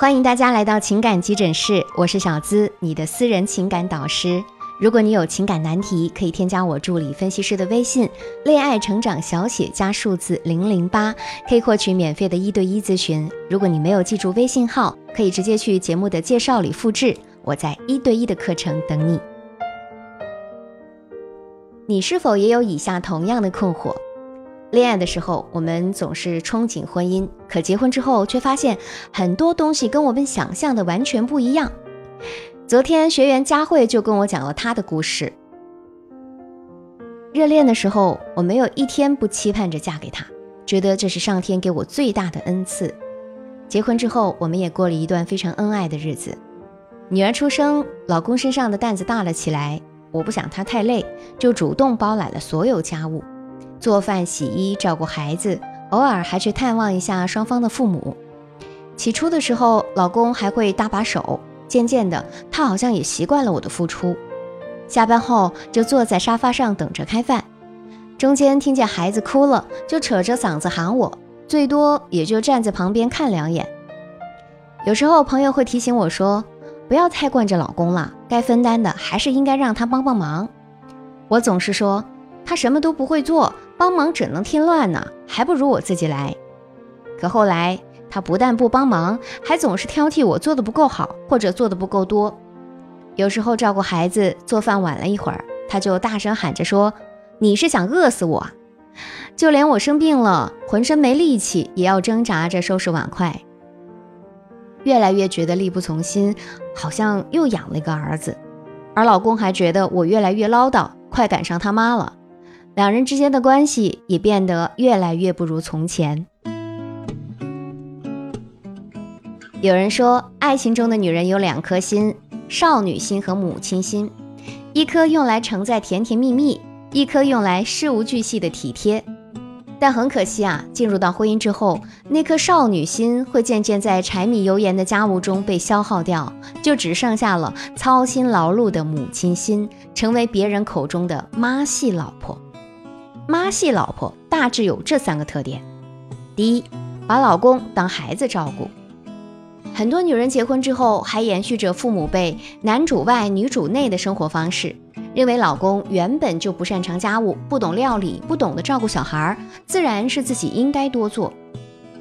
欢迎大家来到情感急诊室，我是小资，你的私人情感导师。如果你有情感难题，可以添加我助理分析师的微信“恋爱成长小写加数字零零八”，可以获取免费的一对一咨询。如果你没有记住微信号，可以直接去节目的介绍里复制。我在一对一的课程等你。你是否也有以下同样的困惑？恋爱的时候，我们总是憧憬婚姻，可结婚之后却发现很多东西跟我们想象的完全不一样。昨天学员佳慧就跟我讲了她的故事。热恋的时候，我没有一天不期盼着嫁给他，觉得这是上天给我最大的恩赐。结婚之后，我们也过了一段非常恩爱的日子。女儿出生，老公身上的担子大了起来，我不想他太累，就主动包揽了所有家务。做饭、洗衣、照顾孩子，偶尔还去探望一下双方的父母。起初的时候，老公还会搭把手，渐渐的，他好像也习惯了我的付出。下班后就坐在沙发上等着开饭，中间听见孩子哭了，就扯着嗓子喊我，最多也就站在旁边看两眼。有时候朋友会提醒我说，不要太惯着老公了，该分担的还是应该让他帮帮忙。我总是说，他什么都不会做。帮忙只能添乱呢，还不如我自己来。可后来他不但不帮忙，还总是挑剔我做的不够好，或者做的不够多。有时候照顾孩子、做饭晚了一会儿，他就大声喊着说：“你是想饿死我？”就连我生病了，浑身没力气，也要挣扎着收拾碗筷。越来越觉得力不从心，好像又养了一个儿子。而老公还觉得我越来越唠叨，快赶上他妈了。两人之间的关系也变得越来越不如从前。有人说，爱情中的女人有两颗心：少女心和母亲心。一颗用来承载甜甜蜜蜜，一颗用来事无巨细的体贴。但很可惜啊，进入到婚姻之后，那颗少女心会渐渐在柴米油盐的家务中被消耗掉，就只剩下了操心劳碌的母亲心，成为别人口中的妈系老婆。妈系老婆大致有这三个特点：第一，把老公当孩子照顾。很多女人结婚之后还延续着父母辈男主外女主内的生活方式，认为老公原本就不擅长家务，不懂料理，不懂得照顾小孩，自然是自己应该多做。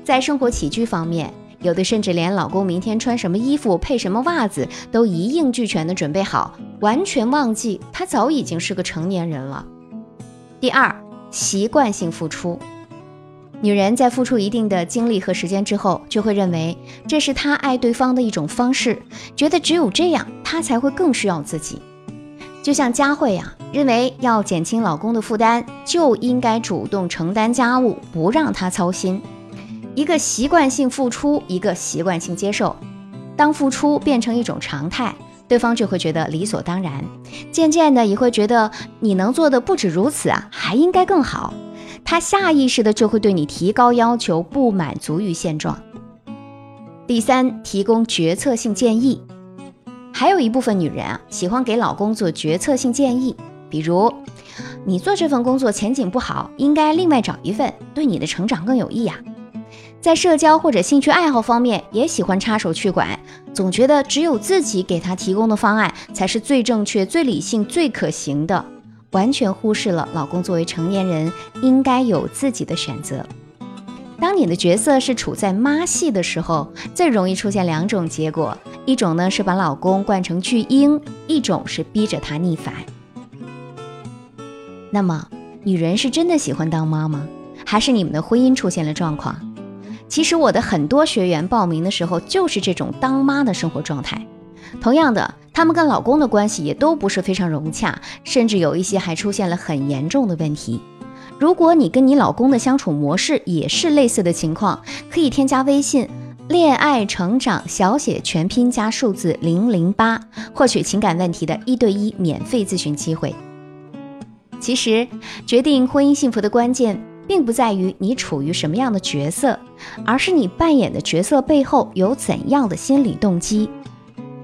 在生活起居方面，有的甚至连老公明天穿什么衣服、配什么袜子都一应俱全的准备好，完全忘记他早已经是个成年人了。第二。习惯性付出，女人在付出一定的精力和时间之后，就会认为这是她爱对方的一种方式，觉得只有这样，她才会更需要自己。就像佳慧呀，认为要减轻老公的负担，就应该主动承担家务，不让他操心。一个习惯性付出，一个习惯性接受，当付出变成一种常态。对方就会觉得理所当然，渐渐的也会觉得你能做的不止如此啊，还应该更好。他下意识的就会对你提高要求，不满足于现状。第三，提供决策性建议。还有一部分女人啊，喜欢给老公做决策性建议，比如你做这份工作前景不好，应该另外找一份，对你的成长更有益呀。在社交或者兴趣爱好方面，也喜欢插手去管，总觉得只有自己给他提供的方案才是最正确、最理性、最可行的，完全忽视了老公作为成年人应该有自己的选择。当你的角色是处在妈系的时候，最容易出现两种结果：一种呢是把老公惯成巨婴，一种是逼着他逆反。那么，女人是真的喜欢当妈吗？还是你们的婚姻出现了状况？其实我的很多学员报名的时候就是这种当妈的生活状态。同样的，他们跟老公的关系也都不是非常融洽，甚至有一些还出现了很严重的问题。如果你跟你老公的相处模式也是类似的情况，可以添加微信“恋爱成长小写全拼加数字零零八”，获取情感问题的一对一免费咨询机会。其实，决定婚姻幸福的关键。并不在于你处于什么样的角色，而是你扮演的角色背后有怎样的心理动机。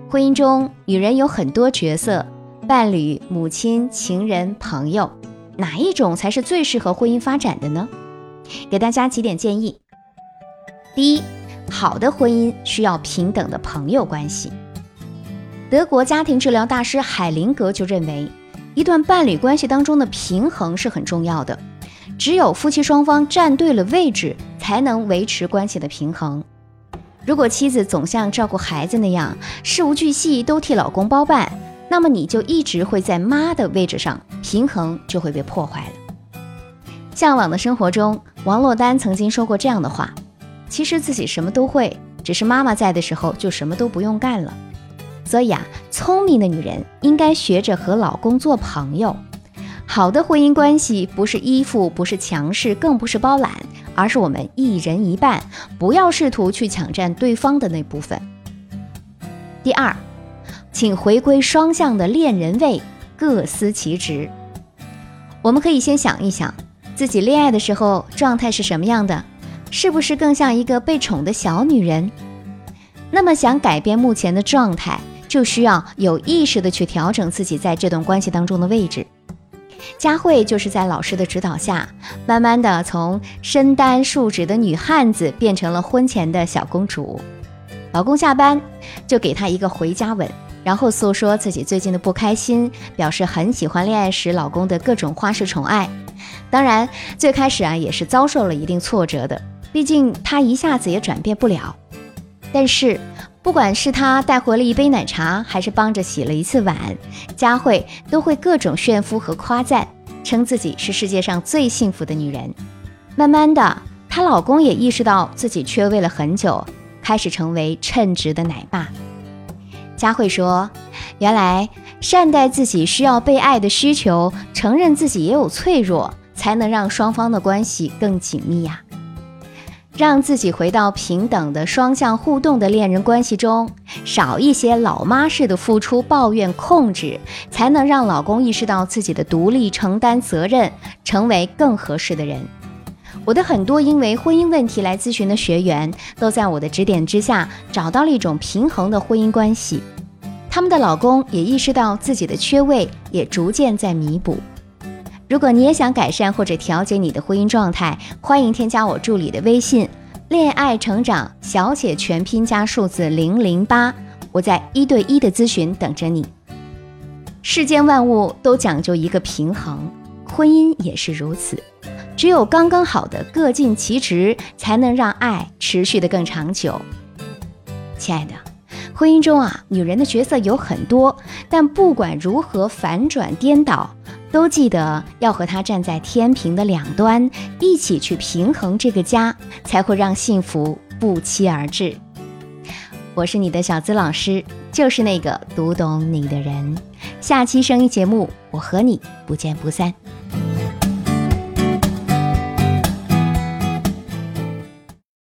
婚姻中，女人有很多角色：伴侣、母亲、情人、朋友，哪一种才是最适合婚姻发展的呢？给大家几点建议：第一，好的婚姻需要平等的朋友关系。德国家庭治疗大师海灵格就认为，一段伴侣关系当中的平衡是很重要的。只有夫妻双方站对了位置，才能维持关系的平衡。如果妻子总像照顾孩子那样事无巨细都替老公包办，那么你就一直会在妈的位置上，平衡就会被破坏了。向往的生活中，王珞丹曾经说过这样的话：“其实自己什么都会，只是妈妈在的时候就什么都不用干了。”所以啊，聪明的女人应该学着和老公做朋友。好的婚姻关系不是依附，不是强势，更不是包揽，而是我们一人一半，不要试图去抢占对方的那部分。第二，请回归双向的恋人位，各司其职。我们可以先想一想，自己恋爱的时候状态是什么样的，是不是更像一个被宠的小女人？那么想改变目前的状态。就需要有意识的去调整自己在这段关系当中的位置。佳慧就是在老师的指导下，慢慢的从身单竖直的女汉子变成了婚前的小公主。老公下班就给她一个回家吻，然后诉说自己最近的不开心，表示很喜欢恋爱时老公的各种花式宠爱。当然，最开始啊也是遭受了一定挫折的，毕竟她一下子也转变不了。但是。不管是他带回了一杯奶茶，还是帮着洗了一次碗，佳慧都会各种炫夫和夸赞，称自己是世界上最幸福的女人。慢慢的，她老公也意识到自己缺位了很久，开始成为称职的奶爸。佳慧说：“原来善待自己需要被爱的需求，承认自己也有脆弱，才能让双方的关系更紧密呀。”让自己回到平等的双向互动的恋人关系中，少一些老妈式的付出、抱怨、控制，才能让老公意识到自己的独立、承担责任，成为更合适的人。我的很多因为婚姻问题来咨询的学员，都在我的指点之下找到了一种平衡的婚姻关系，他们的老公也意识到自己的缺位，也逐渐在弥补。如果你也想改善或者调节你的婚姻状态，欢迎添加我助理的微信“恋爱成长小写全拼加数字零零八”，我在一对一的咨询等着你。世间万物都讲究一个平衡，婚姻也是如此。只有刚刚好的各尽其职，才能让爱持续的更长久。亲爱的，婚姻中啊，女人的角色有很多，但不管如何反转颠倒。都记得要和他站在天平的两端，一起去平衡这个家，才会让幸福不期而至。我是你的小资老师，就是那个读懂你的人。下期声音节目，我和你不见不散。